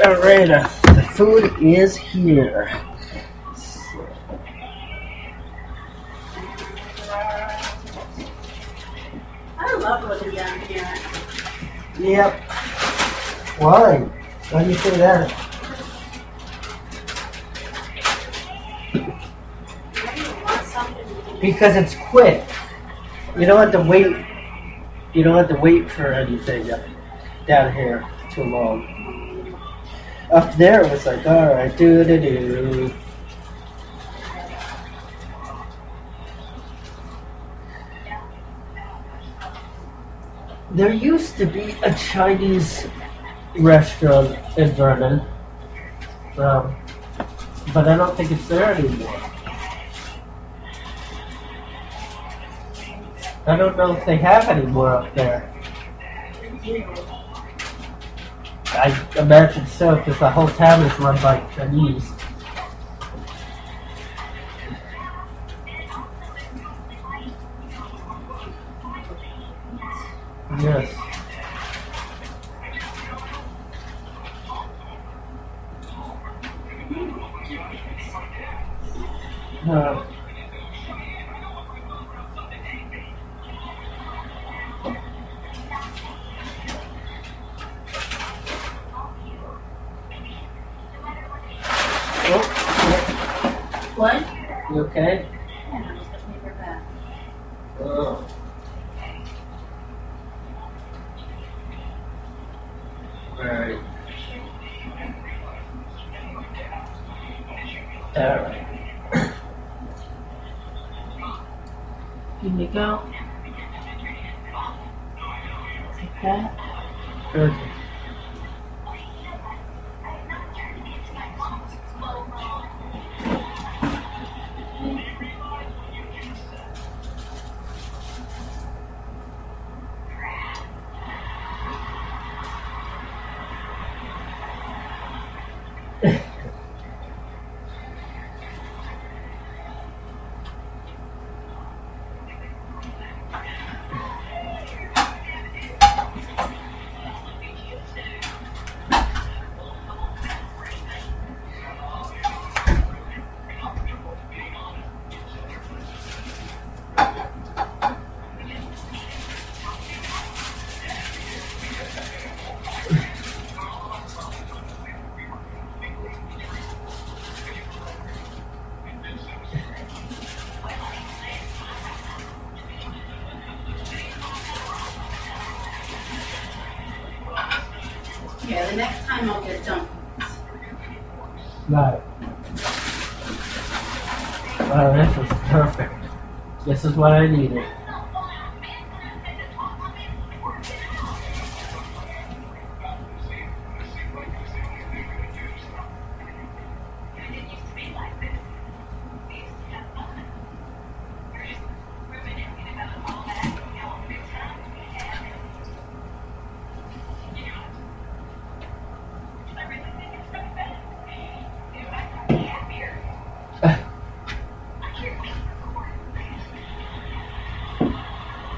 Alright, uh, the food is here. I love living down here. Yep. Why? Why do you say that? Maybe you want something you can Because it's quick. You don't have to wait. You don't have to wait for anything down here too long. Up there it was like, alright, do do do. There used to be a Chinese restaurant in Vernon, um, but I don't think it's there anymore. I don't know if they have any more up there. I imagine so, because the whole town is run by Chinese. Yes. Uh, you okay? Yeah, just the paper back. Oh. Alright. Alright. Can you go? Take that. Okay. The next time I'll get dumplings. Right. Well, this is perfect. This is what I needed.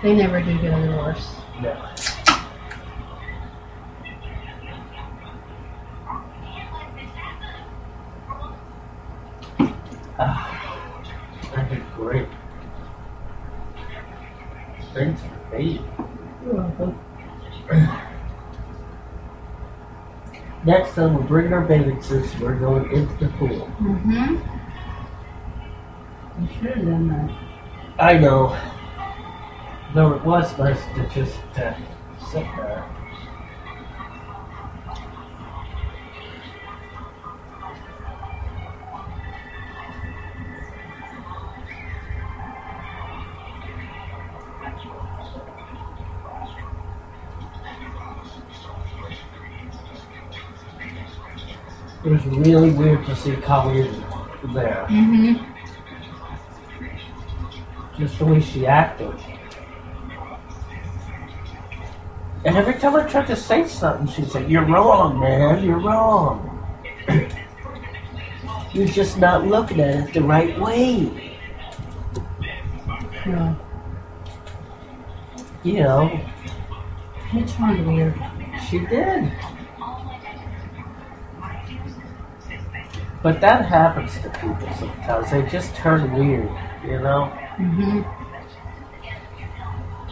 They never do get any worse. No. Ah, that did great. Thanks for me. You're welcome. Next time we're bringing our bathing suits. We're going into the pool. Mm-hmm. You should have done that. I know. Though it was nice to just uh, sit there. It was really weird to see Colleen there. Mm-hmm. Just the way she acted. And every time I tried to say something, she'd say, You're wrong, man, you're wrong. you're just not looking at it the right way. No. You know, She turned weird. she did. But that happens to people sometimes. They just turn weird, you know? Mm-hmm.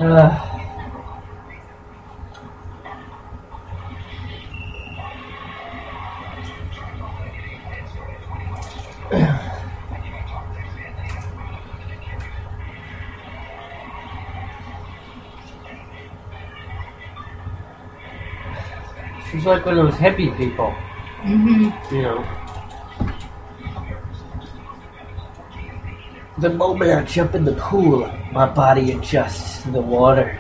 Uh, She's like one of those hippie people, Mm-hmm. you know. The moment I jump in the pool, my body adjusts to the water.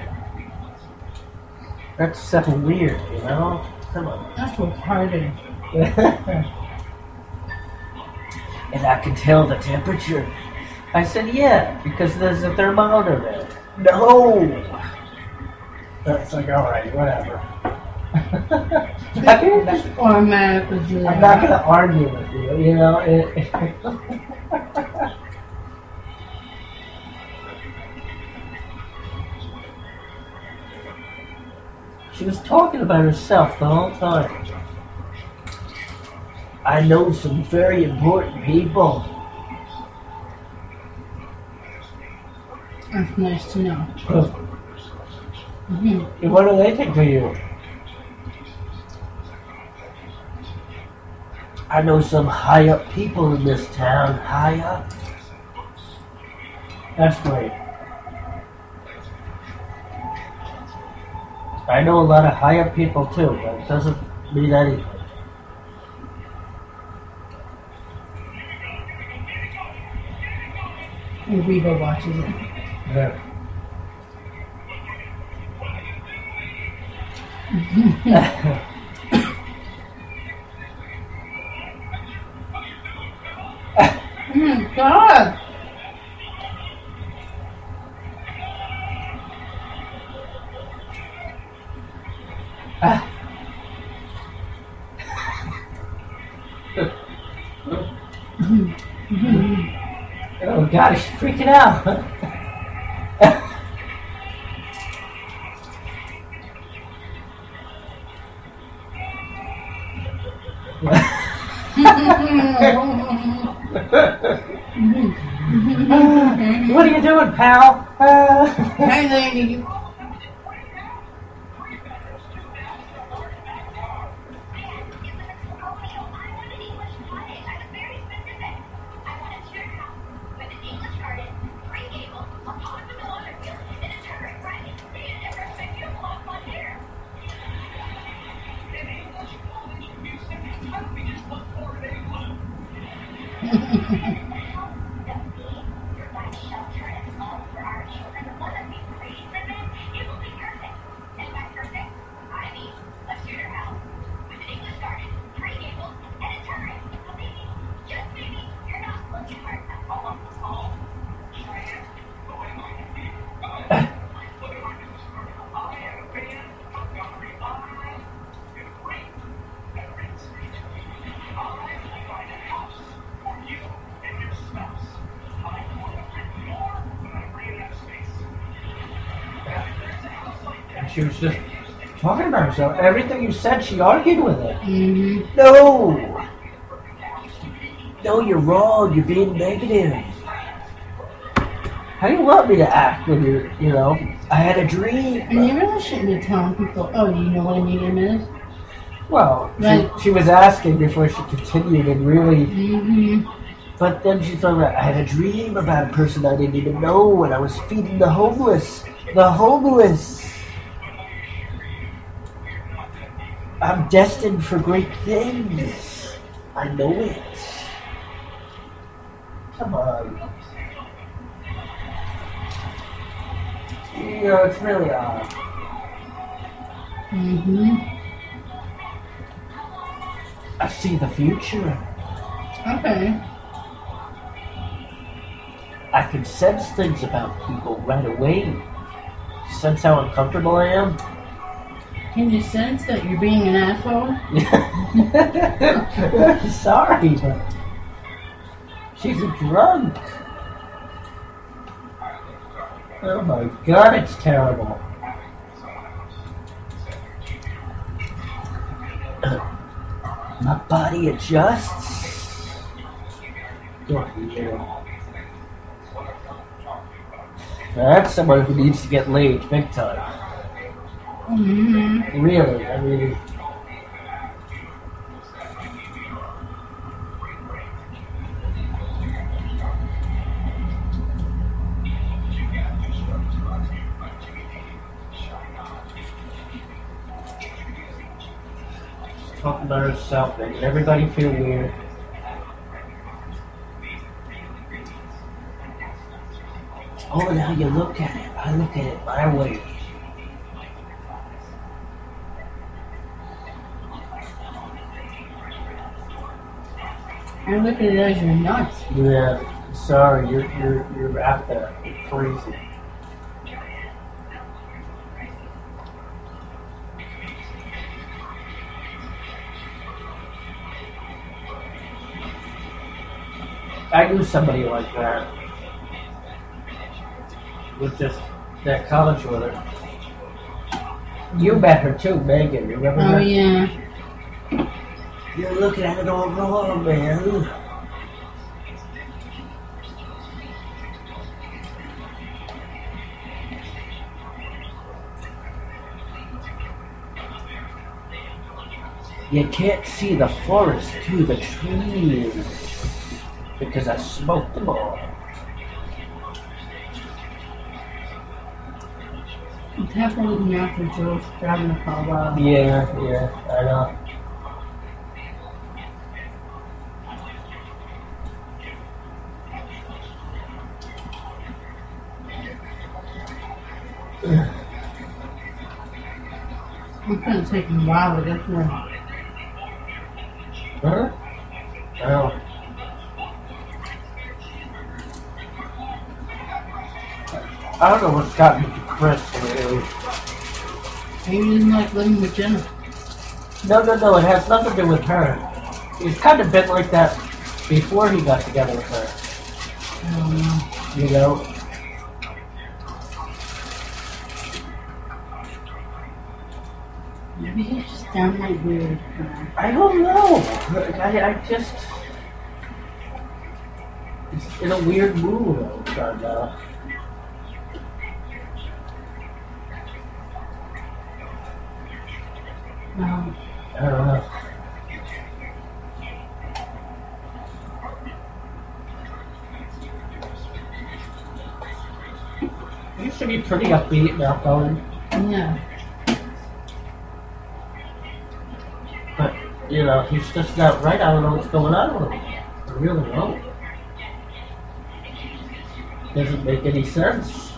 That's something weird, you know? Come on. That's retarded. and I can tell the temperature. I said, yeah, because there's a thermometer there. No! That's like, alright, whatever. I'm Automatically do that. not going to argue with you, you know? It, she was talking about herself the whole time. I know some very important people. That's nice to know. Mm-hmm. What do they think of you? I know some high up people in this town. High up. That's great. I know a lot of high up people too, but it doesn't mean anything. And Reba watches it. Yeah. Oh my god! Ah. oh God, she's freaking out. pal? Uh, Hey lady. She was just talking about herself. Everything you said, she argued with it. Mm-hmm. No! No, you're wrong. You're being negative. How do you want me to act when you're, you know, I had a dream? And you really shouldn't be telling people, oh, you know what a medium is? Well, Right. she, she was asking before she continued and really, Mm-hmm. but then she thought, about, I had a dream about a person I didn't even know when I was feeding the homeless. The homeless! I'm destined for great things. I know it. Come on. You know, it's really odd. Mm-hmm. I see the future. Okay. I can sense things about people right away. Sense how uncomfortable I am. Can you sense that you're being an asshole? Sorry, but she's a drunk. Oh my god, it's terrible. My body adjusts. That's someone who needs to get laid big time. Really, I mean. Talking about herself, making everybody feel weird. Oh, now you look at it. I look at it my way. I look at it as you're nuts. Yeah, sorry, you're you're you're out there. Crazy. I knew somebody like that. With just that college with her. You met her too, Megan. Remember Oh her? yeah. You're looking at it all wrong, man. You can't see the forest through the trees because I smoked them all. Careful looking after Joe's driving the car while Yeah, yeah, I know. Gonna take him a while to get through. Huh? Well, I don't know what's got me depressed lately. Maybe he doesn't like living with Jenna. No, no, no, it has nothing to do with her. He's kind of been like that before he got together with her, I don't know. you know? Maybe he's just downright weird. Uh, I don't know. I, I just. It's in a weird mood time now. um, I don't know. Used to be pretty upbeat and outgoing, yeah. You know, he's just not right. I don't know what's going on with him. I really don't. Doesn't make any sense.